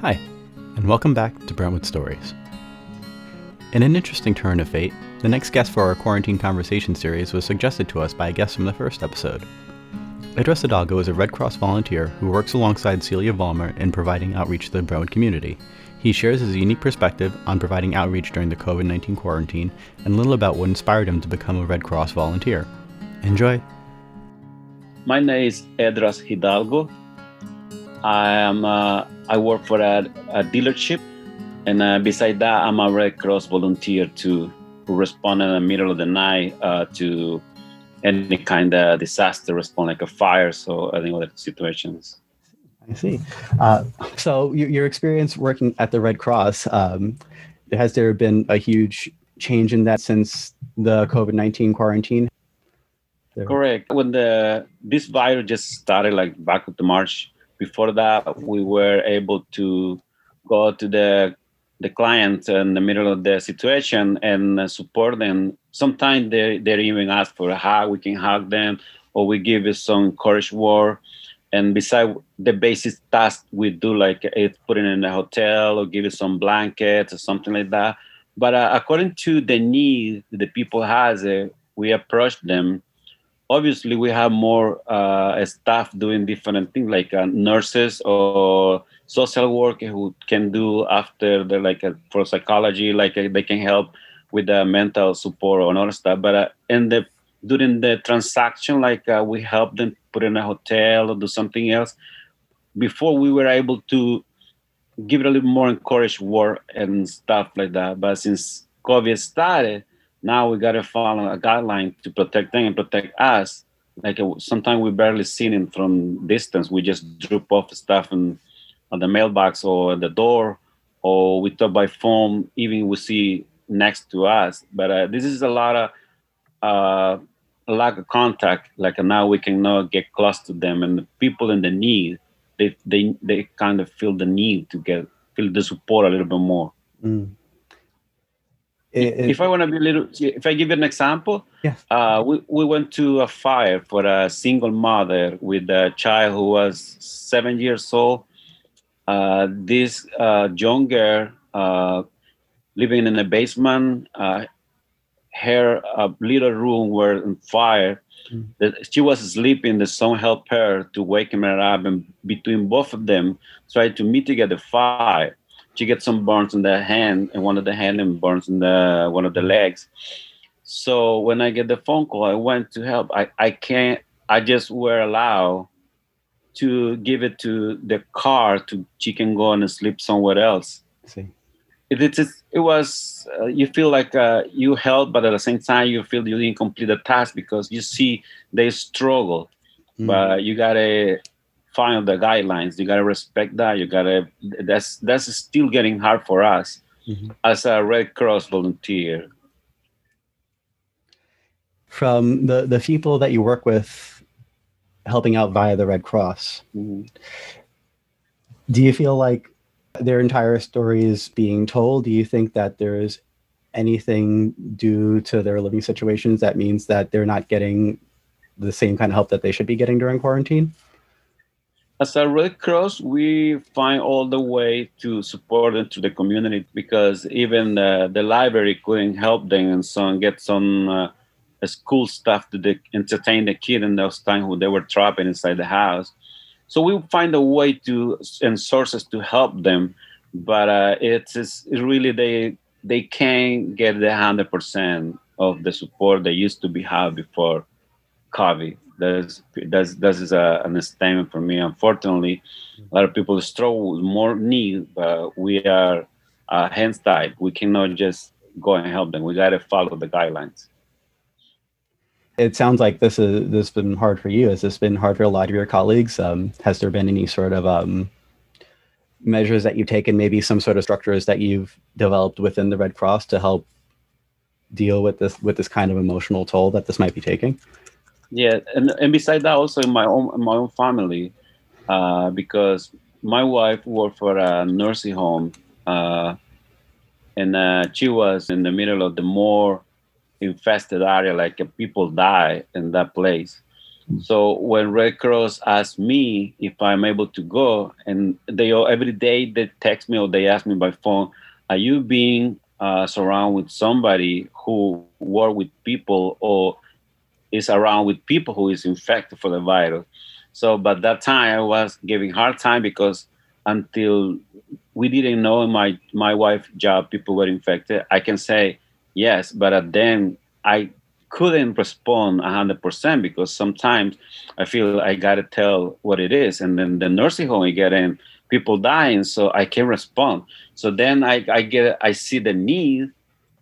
Hi, and welcome back to Brentwood Stories. In an interesting turn of fate, the next guest for our quarantine conversation series was suggested to us by a guest from the first episode. Idris Hidalgo is a Red Cross volunteer who works alongside Celia Vollmer in providing outreach to the Brentwood community. He shares his unique perspective on providing outreach during the COVID 19 quarantine and little about what inspired him to become a Red Cross volunteer. Enjoy! My name is Edras Hidalgo. I am uh, I work for a, a dealership, and uh, beside that, I'm a Red Cross volunteer to respond in the middle of the night uh, to any kind of disaster response, like a fire, so any other situations. I see. Uh, so your, your, experience working at the Red Cross, um, has there been a huge change in that since the COVID nineteen quarantine? Correct. When the this virus just started, like back to March, before that we were able to go to the the client in the middle of the situation and support them. Sometimes they, they even ask for a hug. We can hug them or we give some courage word and beside the basic task we do like it putting in a hotel or give you some blankets or something like that. But uh, according to the need the people has uh, we approach them obviously we have more uh, staff doing different things like uh, nurses or social workers who can do after the like uh, for psychology like uh, they can help with the mental support or other stuff. But uh, in the during the transaction like uh, we help them put in a hotel or do something else before we were able to give it a little more encouraged work and stuff like that. But since covid started now we got to follow a guideline to protect them and protect us. Like uh, sometimes we barely see it from distance. We just drop off stuff on the mailbox or at the door, or we talk by phone. Even we see next to us. But uh, this is a lot of uh, lack of contact. Like uh, now we can now get close to them, and the people in the need, they they they kind of feel the need to get feel the support a little bit more. Mm it, if I want to be a little, if I give you an example, yeah. Uh, we, we went to a fire for a single mother with a child who was seven years old. Uh, this uh, young girl uh, living in a basement, uh, her uh, little room were on fire. Mm. The, she was sleeping. The son helped her to wake her up, and between both of them, tried to mitigate the fire she gets some burns in the hand and one of the hand and burns in the one of the legs. So when i get the phone call i went to help. I i can't i just were allowed to give it to the car to she can go and sleep somewhere else. See. It, it, it, was uh, you feel like uh, you help but at the same time you feel you didn't complete the task because you see they struggle. Mm. but you gotta follow the guidelines. You gotta respect that. You gotta. That's that's still getting hard for us mm-hmm. as a Red Cross volunteer. From the the people that you work with, helping out via the Red Cross, mm-hmm. do you feel like their entire story is being told? Do you think that there is anything due to their living situations that means that they're not getting the same kind of help that they should be getting during quarantine? As a Red Cross, we find all the way to support them to the community because even uh, the library couldn't help them and so get some uh, school stuff to entertain the kid in those times when they were trapped inside the house. So we find a way to and sources to help them, but uh, it's, it's really they they can't get the hundred percent of the support they used to be have before COVID that's that's that is a, an statement for me. Unfortunately, a lot of people struggle with more need, but we are uh, hands tied. We cannot just go and help them. We got to follow the guidelines. It sounds like this is this has been hard for you. Has this been hard for a lot of your colleagues? Um, has there been any sort of um, measures that you've taken, maybe some sort of structures that you've developed within the Red Cross to help deal with this with this kind of emotional toll that this might be taking? Yeah and, and beside that also in my own in my own family uh, because my wife worked for a nursing home uh, and uh, she was in the middle of the more infested area like uh, people die in that place. So when Red Cross asked me if I'm able to go, and they every day they text me or they ask me by phone, "Are you being uh, surrounded with somebody who work with people or is around with people who is infected for the virus?" So, but that time I was giving hard time because until we didn't know my my wife job people were infected. I can say yes, but then I couldn't respond 100% because sometimes I feel I got to tell what it is. And then the nursing home, I get in people dying, so I can respond. So then I, I get, I see the need,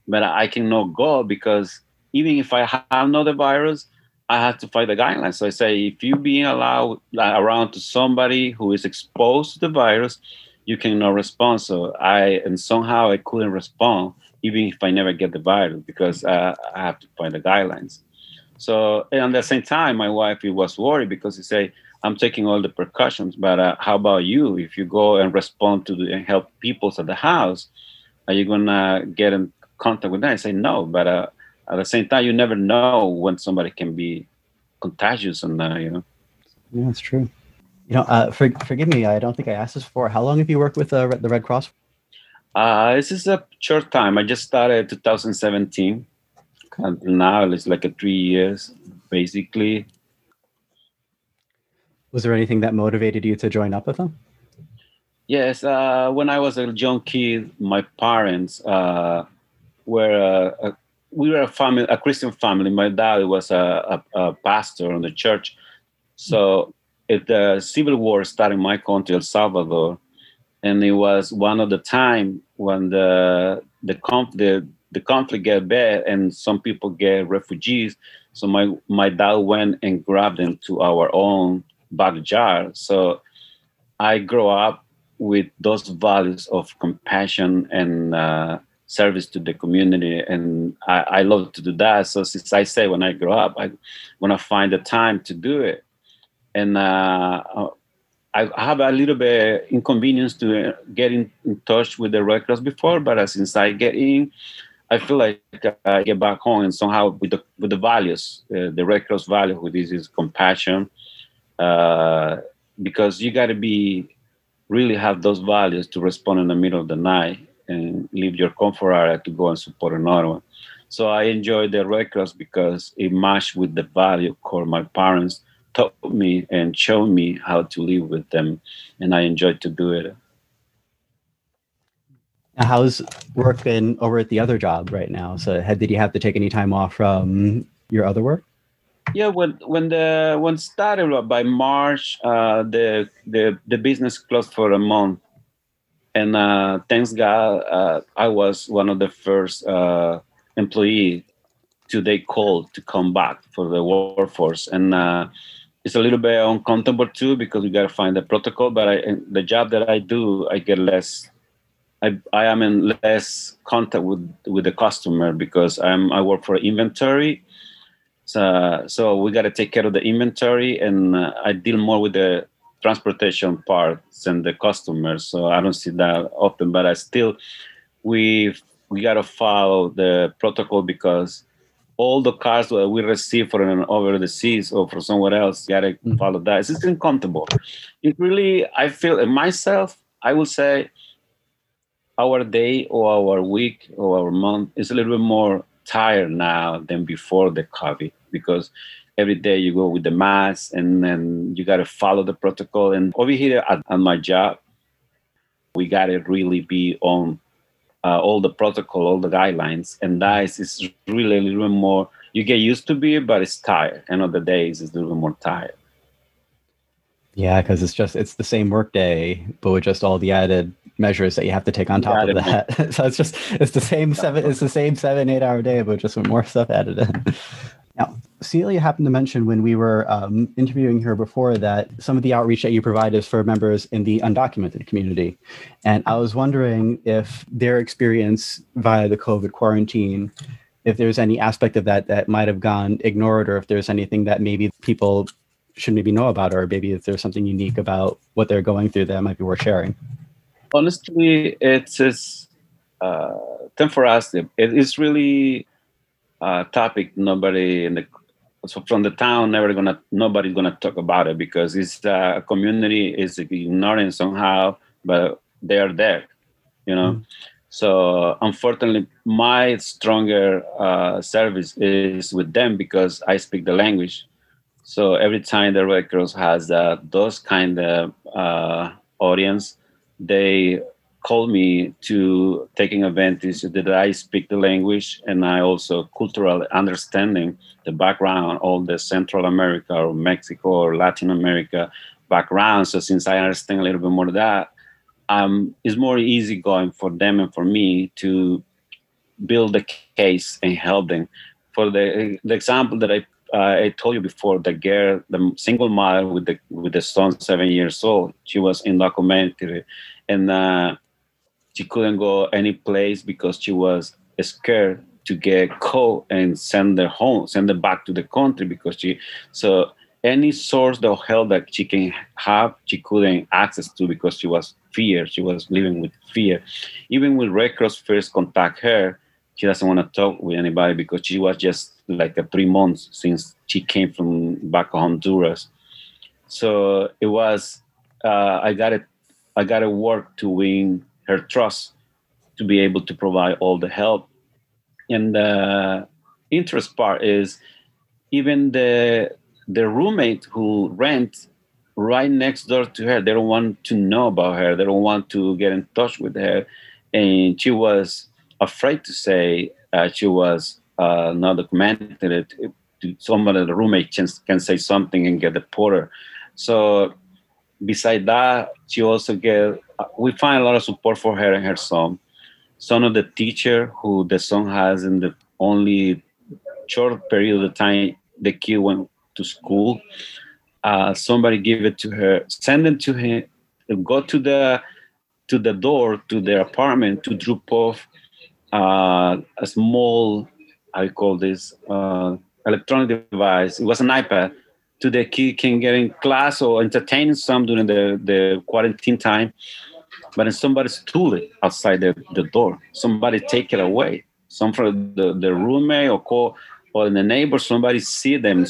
but I cannot go because even if I have not the virus, I have to fight the guidelines. So I say, if you being allowed around to somebody who is exposed to the virus, you cannot respond. So I, and somehow I couldn't respond even if I never get the virus because uh, I have to find the guidelines. So at the same time, my wife was worried because he say, "I'm taking all the precautions, but uh, how about you? If you go and respond to the, and help people at the house, are you gonna get in contact with them?" I say, "No," but uh, at the same time, you never know when somebody can be contagious, and uh, you know. Yeah, that's true. You know, uh, for, forgive me, I don't think I asked this before. How long have you worked with uh, the Red Cross? Uh, this is a short time. I just started 2017. Okay. Until now, it's like a three years, basically. Was there anything that motivated you to join up with them? Yes. Uh, when I was a young kid, my parents uh, were uh, a, we were a family, a Christian family. My dad was a, a, a pastor in the church. So, the civil war started in my country, El Salvador, and it was one of the time when the the conf- the, the conflict get bad and some people get refugees so my my dad went and grabbed them to our own backyard so i grew up with those values of compassion and uh, service to the community and I, I love to do that. So since i say when i grow up i want to find the time to do it. And uh, I have a little bit inconvenience to get in, in touch with the Red Cross before, but uh, since I get in, I feel like I get back home and somehow with the with the values, uh, the Red Cross value, which is, is compassion, uh, because you got to be really have those values to respond in the middle of the night and leave your comfort area to go and support another one. So I enjoy the Red Cross because it matched with the value core my parents taught me and showed me how to live with them, and I enjoyed to do it. How's work been over at the other job right now? So, had, did you have to take any time off from your other work? Yeah, when when the when started by March, uh, the the the business closed for a month, and uh, thanks God, uh, I was one of the first uh, employee to they called to come back for the workforce, and uh, it's a little bit uncomfortable too because we got to find the protocol. But I, the job that I do, I get less. I, I am in less contact with with the customer because I'm I work for inventory. So so we got to take care of the inventory, and uh, I deal more with the transportation parts and the customers. So I don't see that often, but I still we we got to follow the protocol because all the cars that we receive from over the seas or from somewhere else, gotta mm-hmm. follow that. It's just uncomfortable. It really, I feel myself, I would say our day or our week or our month is a little bit more tired now than before the COVID because every day you go with the mask and then you got to follow the protocol. And over here at, at my job, we got to really be on uh, all the protocol, all the guidelines, and that is, is really a little more. You get used to be, but it's tired. End of the days, it's a little more tired. Yeah, because it's just it's the same workday, but with just all the added measures that you have to take on top of that. so it's just it's the same seven it's the same seven eight hour day, but just with more stuff added in. Celia happened to mention when we were um, interviewing her before that some of the outreach that you provide is for members in the undocumented community. And I was wondering if their experience via the COVID quarantine, if there's any aspect of that that might have gone ignored, or if there's anything that maybe people should maybe know about, or maybe if there's something unique about what they're going through that might be worth sharing. Honestly, it's, it's uh, for us, it is really a topic nobody in the so from the town never gonna nobody's gonna talk about it because it's uh, a community is ignoring somehow but they are there you know mm. so unfortunately my stronger uh, service is with them because i speak the language so every time the red cross has uh, those kind of uh, audience they call me to taking advantage that I speak the language and I also cultural understanding the background, all the Central America or Mexico or Latin America background. So since I understand a little bit more of that, um, it's more easy going for them and for me to build the case and help them. For the, the example that I uh, I told you before, the girl, the single mother with the with the son, seven years old, she was undocumented, and uh, she couldn't go any place because she was scared to get caught and send her home, send her back to the country because she so any source of help that she can have, she couldn't access to because she was fear. She was living with fear. Even when Red Cross first contact her, she doesn't want to talk with anybody because she was just like a three months since she came from back Honduras. So it was uh, I got it. I got to work to win her trust to be able to provide all the help. And the interest part is even the the roommate who rent right next door to her, they don't want to know about her. They don't want to get in touch with her. And she was afraid to say uh, she was uh, not documented. Somebody, the roommate can, can say something and get deported. So beside that, she also get we find a lot of support for her and her son. Son of the teacher who the son has in the only short period of time the kid went to school. Uh, somebody give it to her, send it to him, go to the to the door to their apartment to drop off uh, a small, I call this uh, electronic device. It was an iPad to the kid can get in class or entertain some during the, the quarantine time but then somebody stole it outside the, the door. Somebody take it away. Some from the, the roommate or call or the neighbor, somebody see them,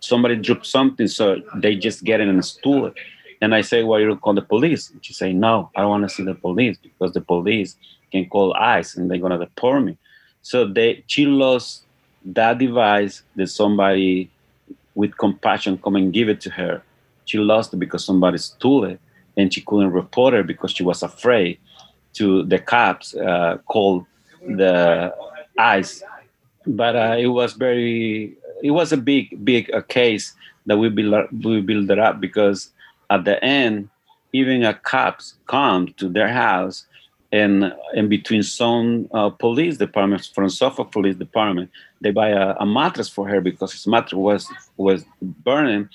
somebody drop something, so they just get in and stole it. And I say, well, you call the police. And she say, no, I don't want to see the police because the police can call ICE and they're gonna deport me. So they she lost that device that somebody with compassion come and give it to her. She lost it because somebody stole it and she couldn't report her because she was afraid to the cops uh, call the ICE. But uh, it was very, it was a big, big uh, case that we build, we build it up because at the end, even a cops come to their house and in between some uh, police departments from Suffolk Police Department, they buy a, a, mattress for her because his mattress was was burning,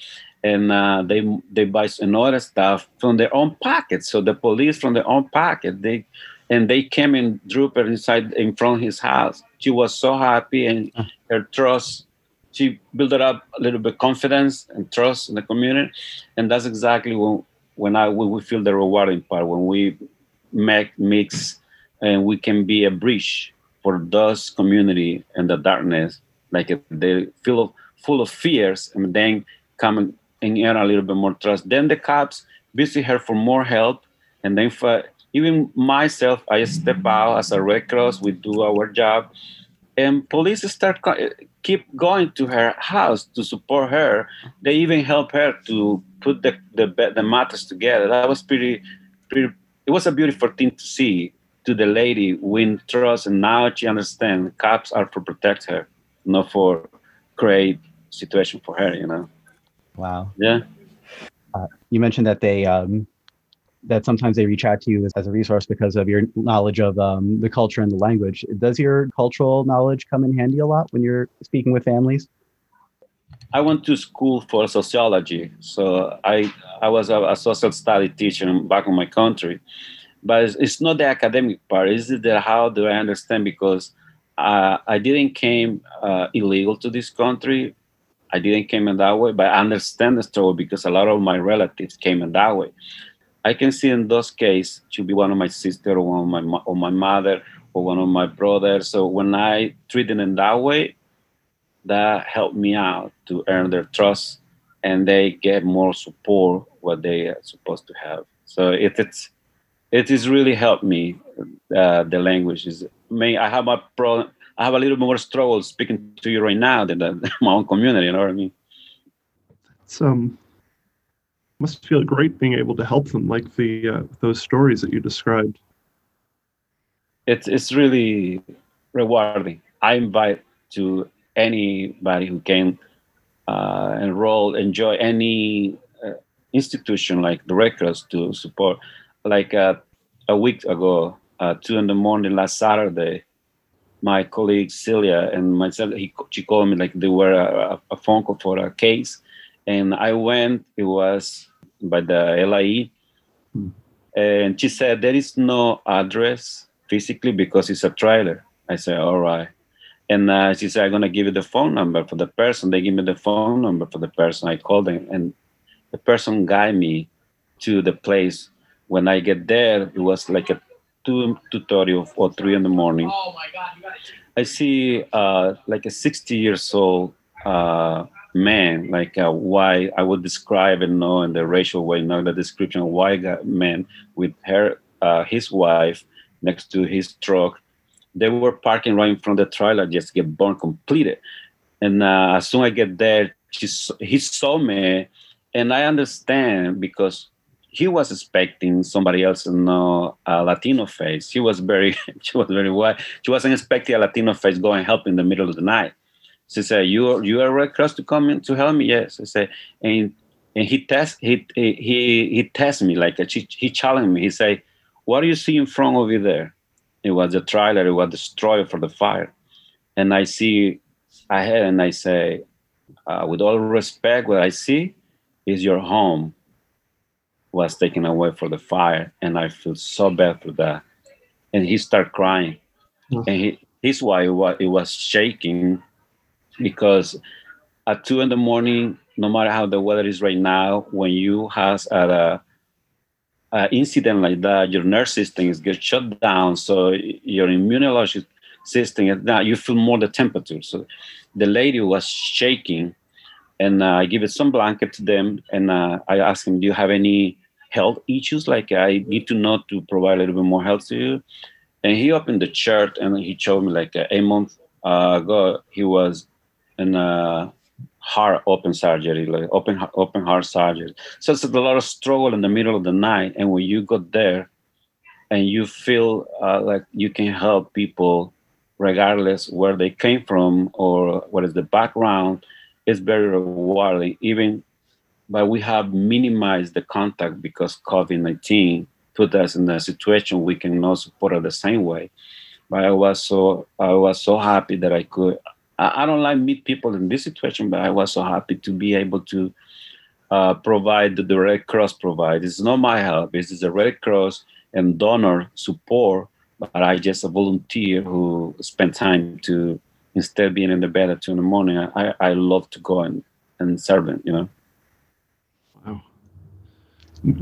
and uh, they they buy another stuff from their own pocket. So the police from their own pocket, they and they came and drew her inside in front of his house. She was so happy and her trust. She built up a little bit confidence and trust in the community, and that's exactly when when I when we feel the rewarding part when we make mix and we can be a bridge for those community and the darkness, like they feel full of fears, and then come and earn a little bit more trust. Then the cops visit her for more help. And then for even myself, I step out as a Red Cross. We do our job, and police start keep going to her house to support her. They even help her to put the the the matters together. That was pretty, pretty. It was a beautiful thing to see. To the lady win trust, and now she understands cops are to protect her, not for create situation for her. You know. Wow. Yeah. Uh, you mentioned that they um, that sometimes they reach out to you as, as a resource because of your knowledge of um, the culture and the language. Does your cultural knowledge come in handy a lot when you're speaking with families? I went to school for sociology, so I I was a, a social study teacher back in my country, but it's, it's not the academic part. It's the how do I understand because uh, I didn't came uh, illegal to this country. I didn't came in that way, but I understand the story because a lot of my relatives came in that way. I can see in those cases to be one of my sister or one of my or my mother or one of my brothers. So when I treat it in that way, that helped me out to earn their trust and they get more support what they are supposed to have so it, it's it really helped me uh, the language is I I have my problem I have a little more struggle speaking to you right now than my own community you know what I mean? It's um must feel great being able to help them like the uh, those stories that you described. It's it's really rewarding. I invite to anybody who can uh, enroll, enjoy any uh, institution like the Red Cross to support. Like uh, a week ago, uh, two in the morning last Saturday, my colleague Celia and myself, he, she called me like they were a, a phone call for a case, and I went. It was by the LIE, hmm. and she said there is no address physically because it's a trailer. I said, all right. And uh, she said, I'm going to give you the phone number for the person. They give me the phone number for the person. I called them, and the person guided me to the place. When I get there, it was like a two tutorial or three in the morning. Oh my God! I see uh, like a 60 years old uh, man, like a white. I would describe it, know in the racial way, know the description of white man with her, uh, his wife next to his truck they were parking right in front of the trailer just to get born completed. And uh, as soon as I get there, she, he saw me, and I understand because he was expecting somebody else to know a Latino face. He was very, she was very white. She wasn't expecting a Latino face go and help in the middle of the night. She said, "You are you are Red Cross to come in to help me?" Yes. I said, and and he test he he he tested me like he, he challenged me. He said, "What do you see in front of you there?" it was a trailer, it was destroyed for the fire. And I see ahead and I say, uh, with all respect, what I see is your home was taken away for the fire. And I feel so bad for that. And he started crying. Mm-hmm. And he, his wife was, it was shaking because at two in the morning, no matter how the weather is right now, when you has a uh, incident like that, your nerve system is get shut down, so your immunologic system is now you feel more the temperature. So the lady was shaking, and uh, I give it some blanket to them, and uh, I asked him, "Do you have any health issues? Like I need to know to provide a little bit more health to you." And he opened the chart and he showed me like a month ago he was in a heart open surgery, like open open heart surgery. So it's a lot of struggle in the middle of the night, and when you go there, and you feel uh, like you can help people, regardless where they came from or what is the background, it's very rewarding. Even, but we have minimized the contact because COVID nineteen put us in a situation we cannot support it the same way. But I was so I was so happy that I could I, don't like meet people in this situation, but I was so happy to be able to uh, provide the Red Cross provide. It's not my help. It's the Red Cross and donor support, but I just a volunteer who spent time to instead of being in the bed at two in the morning. I, I love to go and, and serve them, you know.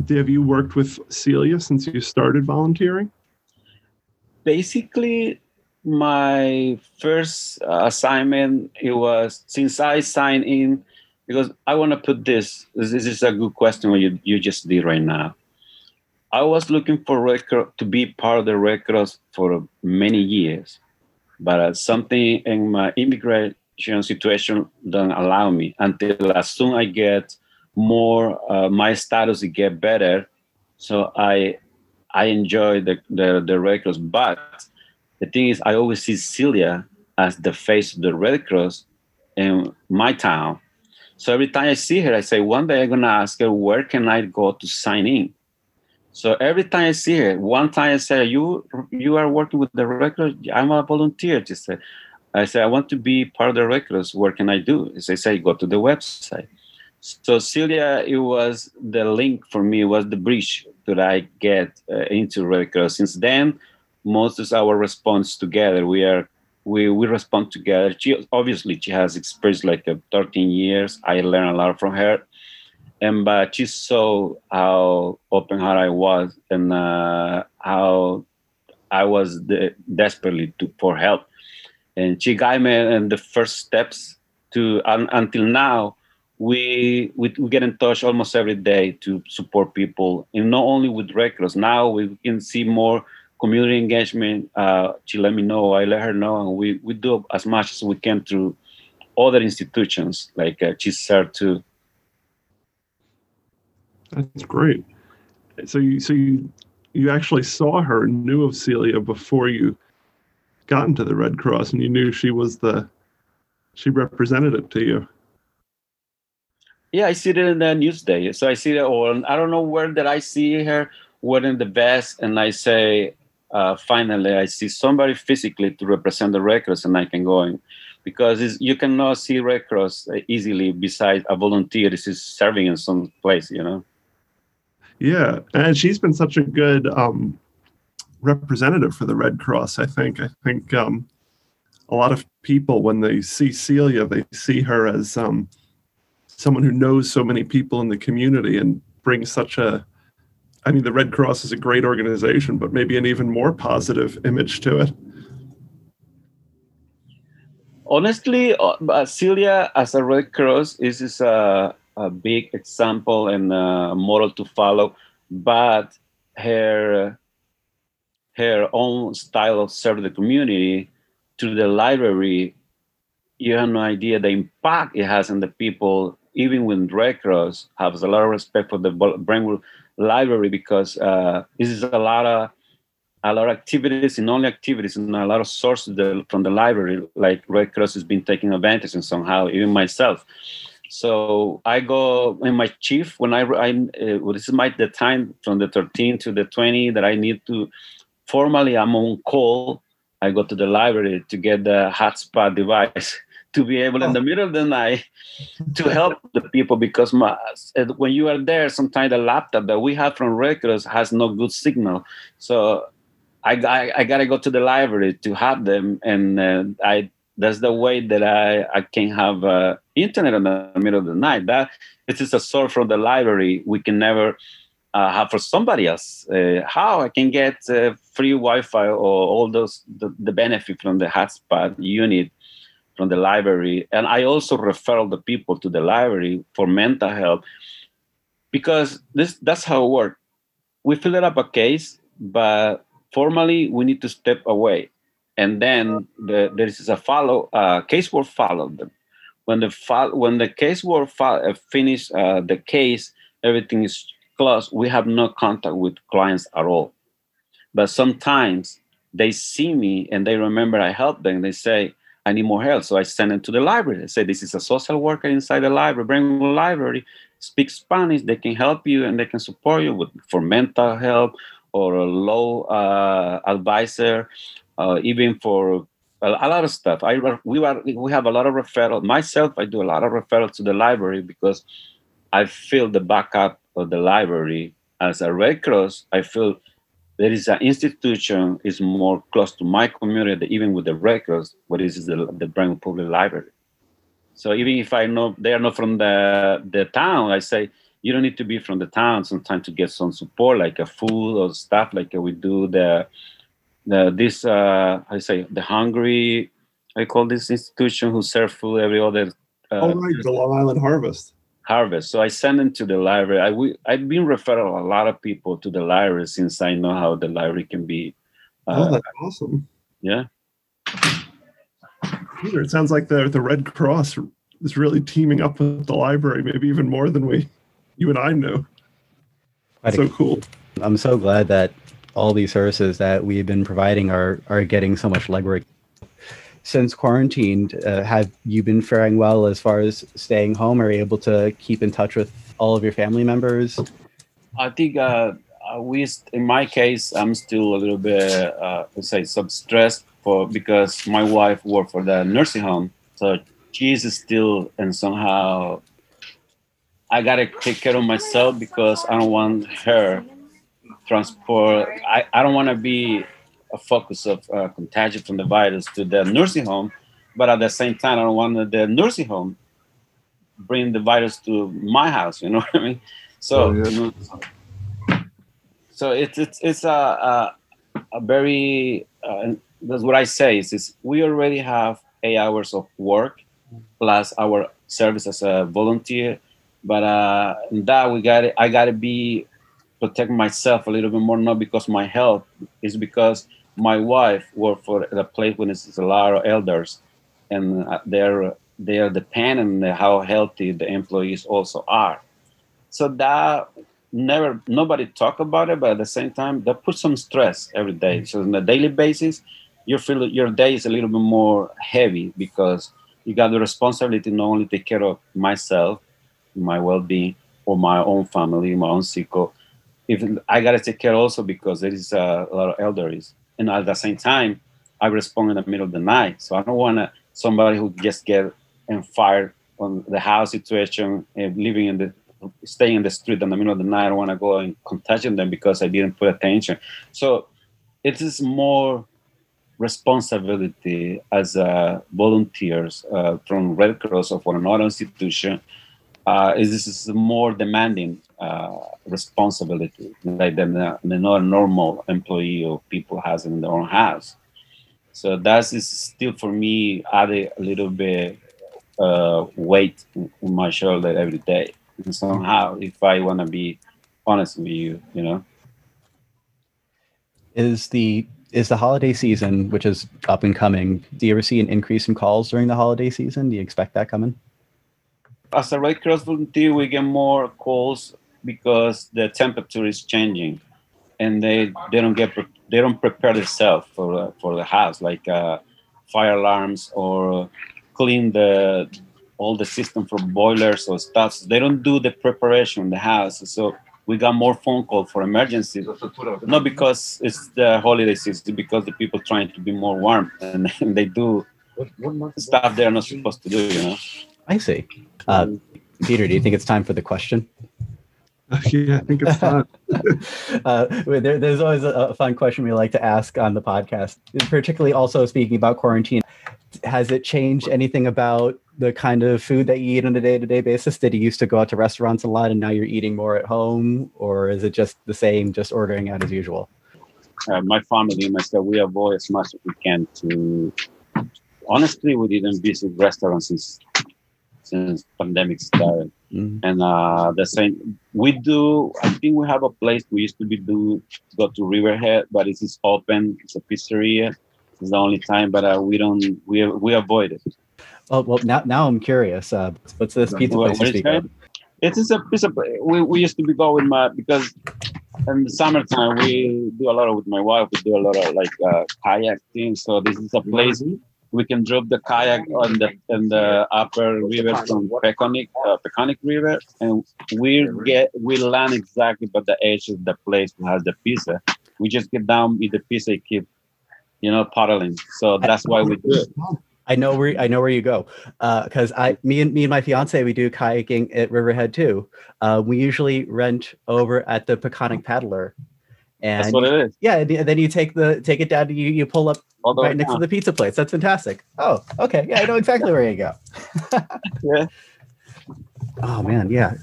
Have you worked with Celia since you started volunteering? Basically, my first assignment it was since I signed in because I want to put this. This is a good question what you you just did right now. I was looking for Red Cross, to be part of the Red Cross for many years, but uh, something in my immigration situation don't allow me until as soon I get more uh, my status get better. So I I enjoy the the, the Red Cross, but the thing is, I always see Celia as the face of the Red Cross in my town. So every time I see her, I say, one day I'm gonna ask her, where can I go to sign in? So every time I see her, one time I say, you you are working with the Red Cross? I'm a volunteer. She said, I said, I want to be part of the Red Cross. What can I do? They say, go to the website. So Celia, it was the link for me, was the bridge that I get uh, into Red Cross. Since then, most of our response together. We are we we respond together. She obviously she has experience like uh, 13 years. I learned a lot from her, and but she saw how open heart I was and uh, how I was de- desperately to, for help, and she guided me in the first steps to un, until now we, we we get in touch almost every day to support people. And not only with Red Cross now we can see more community engagement. Uh, she let me know i let her know and we, we do as much as we can through other institutions like uh, served too. That's great. So you so you you actually saw her knew of celia before you got into the red cross and you knew she was the she represented it to you yeah, I see it in the Newsday. So I see it, or I don't know where did I see her wearing the vest, and I say, uh, finally, I see somebody physically to represent the Red Cross, and I can go in. Because you cannot see Red Cross easily besides a volunteer this is serving in some place, you know? Yeah, and she's been such a good um, representative for the Red Cross. I think. I think um, a lot of people, when they see Celia, they see her as um, someone who knows so many people in the community and brings such a I mean, the Red Cross is a great organization, but maybe an even more positive image to it. Honestly, uh, Celia as a Red Cross is, is a, a big example and a model to follow, but her her own style of serving the community through the library, you have no idea the impact it has on the people even when Red Cross has a lot of respect for the Brentwood Library because uh, this is a lot of a lot of activities and only activities and a lot of sources from the library, like Red Cross has been taking advantage and somehow, even myself. So I go in my chief when I, I uh, well, this is my the time from the 13 to the 20 that I need to formally I'm on call. I go to the library to get the hotspot device to be able in the oh. middle of the night to help the people because my, when you are there, sometimes the laptop that we have from Red Cross has no good signal. So I, I, I, gotta go to the library to have them, and uh, I that's the way that I, I can have uh, internet in the middle of the night. That this is a source from the library we can never uh, have for somebody else. Uh, how I can get uh, free Wi-Fi or all those the, the benefit from the hotspot unit from the library. And I also refer the people to the library for mental health because this that's how it works. We fill up a case, but formally we need to step away. And then the, there is a follow uh, case will follow them. When the when the case will fo- uh, finish uh, the case, everything is closed. We have no contact with clients at all. But sometimes they see me and they remember I helped them. They say, I need more help. So I send them to the library. I say, this is a social worker inside the library, bring the library, speak Spanish. They can help you and they can support you with for mental help or a low uh, advisor, uh, even for a, a, lot of stuff. I we are we have a lot of referral. Myself, I do a lot of referrals to the library because I feel the backup of the library as a Red Cross. I feel there is an institution is more close to my community even with the Red Cross what is the, the Brentwood Public Library. So even if I know they are not from the, the town, I say you don't need to be from the town sometimes to get some support like a food or stuff like we do the the this uh I say the hungry I call this institution who serve food every other uh, oh right the Long Island Harvest harvest. So I send them to the library. I we, I've been referring a lot of people to the library since I know how the library can be. Uh, oh, that's awesome. Yeah. Peter, it sounds like the the Red Cross is really teaming up with the library, maybe even more than we, you and I know. Quite so a, cool. I'm so glad that all these services that we've been providing are are getting so much legwork since quarantined, uh, have you been faring well as far as staying home? Are you able to keep in touch with all of your family members? I think uh, uh we, in my case, I'm still a little bit, uh, let's say, some stressed for because my wife worked for the nursing home, so she's still, and somehow I gotta take care of myself because I don't want her transport. I, I don't want to be a focus of uh, contagion from the virus to the nursing home, but at the same time, I don't want the nursing home bring the virus to my house. You know what I mean? So, oh, yeah. you know, so it's it's it's a a, a very uh, that's what I say is, is we already have eight hours of work, plus our service as a volunteer. But uh, that we got I got to be protect myself a little bit more, not because my health is because my wife worked for the a lot of elders, and uh, they're they're dependent on how healthy the employees also are. So that never nobody talk about it, but at the same time, that puts some stress every day. So on a daily basis, you feel your day is a little bit more heavy because you got the responsibility not only take care of myself, my well-being, or my own family, my own cycle. If I gotta take care also because there is a, lot of elderlies, and at the same time, I respond in the middle of the night. So I don't want to somebody who just get and fired on the house situation and living in the staying in the street in the middle of the night. I don't want to go and contagion them because I didn't put attention. So it is more responsibility as uh, volunteers uh, from Red Cross or for another institution uh, is this is a more demanding uh, responsibility like than the, the normal employee or people has in their own house. So that is still for me added a little bit uh, weight on my shoulder every day. And somehow, if I want to be honest with you, you know, is the is the holiday season, which is up and coming, do you ever see an increase in calls during the holiday season? Do you expect that coming? As a Red Cross volunteer, we get more calls because the temperature is changing, and they they don't get they don't prepare themselves for uh, for the house like uh, fire alarms or clean the all the system for boilers or stuff. So they don't do the preparation in the house. So we got more phone call for emergencies. Not because it's the holiday season, because the people trying to be more warm and, and they do stuff they're not supposed to do, you know. I see. Uh, Peter, do you think it's time for the question? yeah, I think it's fun. uh, there, there's always a, a, fun question we like to ask on the podcast, particularly also speaking about quarantine. Has it changed anything about the kind of food that you eat on a day-to-day basis? Did you used to go out to restaurants a lot, and now you're eating more at home, or is it just the same, just ordering out as usual? Uh, my family and myself, we avoid as much as we can to. Honestly, we didn't visit restaurants since since pandemic started. Mm-hmm. And uh, the same, we do. I think we have a place we used to be do go to Riverhead, but it is open. It's a pizzeria. It's the only time, but uh, we don't. We we avoid it. Oh well, now now I'm curious. Uh, what's this pizza place you speak? It is a piece of. We, we used to be going my because in the summertime we do a lot of with my wife. We do a lot of like uh, kayak things. So this is a place we can drop the kayak on the in the upper river from Peconic, uh, Peconic River, and we get we land exactly by the edge of the place that has the pizza. We just get down with the pizza, keep you know paddling. So that's why we do it. I know where I know where you go because uh, I me and me and my fiance we do kayaking at Riverhead too. Uh, we usually rent over at the Peconic Paddler and That's what it is. Yeah, and then you take the take it down. You you pull up right next to the pizza place. That's fantastic. Oh, okay. Yeah, I know exactly where you go. yeah. Oh man, yeah.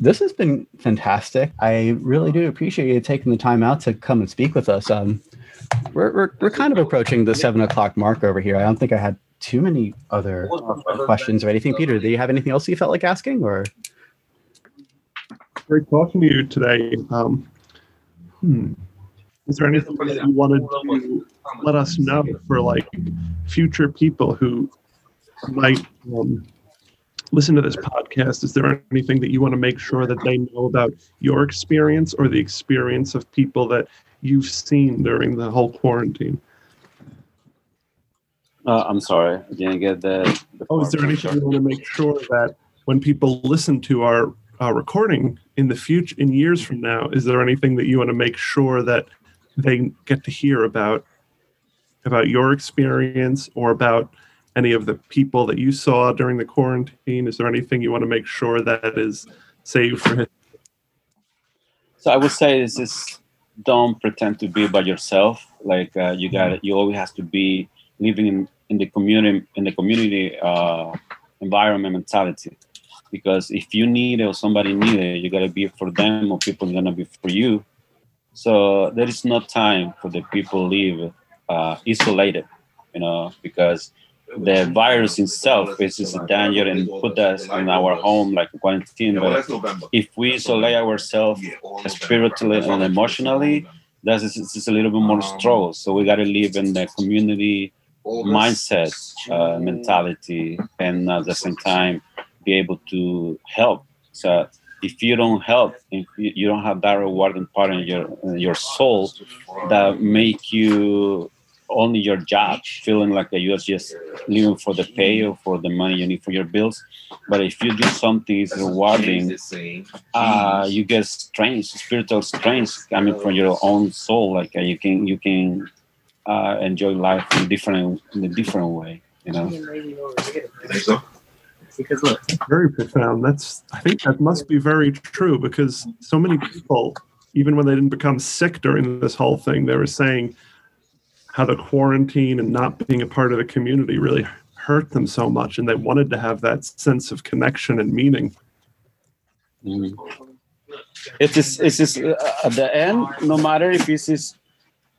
This has been fantastic. I really do appreciate you taking the time out to come and speak with us. Um, we're we're, we're kind of approaching the seven o'clock mark over here. I don't think I had too many other questions or anything. Peter, do you have anything else you felt like asking or? Great talking to you today. Um, Hmm. Is there anything that you wanted to let us know for like future people who might um, listen to this podcast? Is there anything that you want to make sure that they know about your experience or the experience of people that you've seen during the whole quarantine? Uh, I'm sorry, I didn't get the. the oh, is there anything you want to make sure that when people listen to our uh, recording in the future, in years from now, is there anything that you want to make sure that they get to hear about about your experience or about any of the people that you saw during the quarantine? Is there anything you want to make sure that is saved for him? So I would say is this is don't pretend to be by yourself. Like uh, you got you always have to be living in, in the community in the community uh, environment mentality because if you need it or somebody need it, you gotta be for them or people gonna be for you. So there is no time for the people live uh, isolated, you know, because the virus itself is, is a danger and put us in our home like quarantine. But if we isolate ourselves spiritually and emotionally, that's it's a little bit more struggle. So we got to live in the community mindset, uh, mentality, and at the same time be able to help. So if you don't help, if you don't have that rewarding part in your in your soul that make you only your job, feeling like that you're just living for the pay or for the money you need for your bills. But if you do something is rewarding, uh, you get strength, spiritual strength coming from your own soul. Like uh, you can you can uh, enjoy life in different in a different way. You know. Because look, very profound. That's I think that must be very true because so many people, even when they didn't become sick during this whole thing, they were saying how the quarantine and not being a part of the community really hurt them so much and they wanted to have that sense of connection and meaning mm. it is it is uh, at the end no matter if this is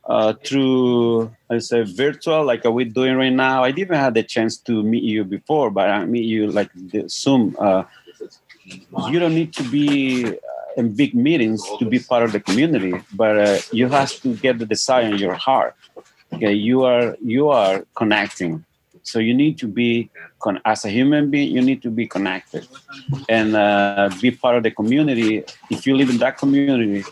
uh, through I say virtual like we're doing right now. I didn't have the chance to meet you before, but I meet you like the Zoom. Uh, you don't need to be uh, in big meetings to be part of the community, but uh, you have to get the desire in your heart okay you are you are connecting so you need to be con- as a human being you need to be connected and uh, be part of the community if you live in that community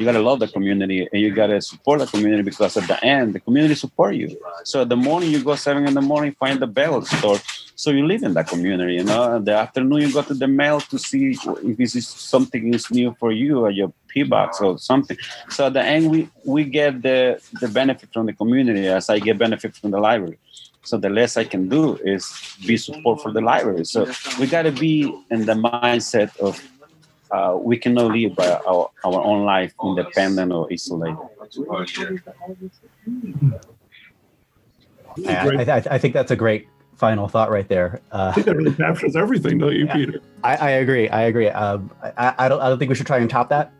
you gotta love the community and you gotta support the community because at the end the community support you. So the morning you go seven in the morning find the bagel store. So you live in that community you know? The afternoon you go to the mail to see if this is something is new for you or your p box or something. So at the end we we get the the benefit from the community as i get benefit from the library. So the less i can do is be support for the library. So we got to be in the mindset of uh, we cannot live by our, our own life independent or isolated. I, I, I, think that's a great final thought right there. Uh, I think that really captures everything, don't you, yeah, Peter? I, I, agree. I agree. Um, I, I, don't. I don't think we should try and top that.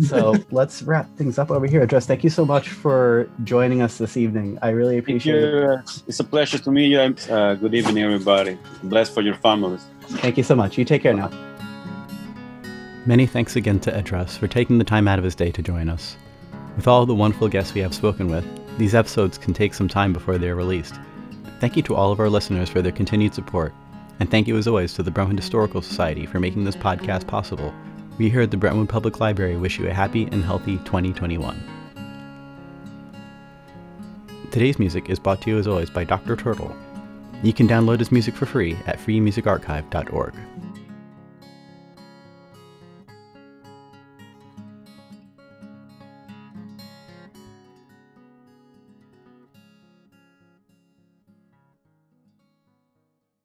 So let's wrap things up over here. Adress, thank you so much for joining us this evening. I really appreciate it. It's a pleasure to meet you. Uh, good evening, everybody. Blessed for your families. Thank you so much. You take care now. Many thanks again to Edras for taking the time out of his day to join us. With all the wonderful guests we have spoken with, these episodes can take some time before they are released. Thank you to all of our listeners for their continued support, and thank you as always to the Brentwood Historical Society for making this podcast possible. We here at the Brentwood Public Library wish you a happy and healthy 2021. Today's music is brought to you as always by Dr. Turtle. You can download his music for free at freemusicarchive.org.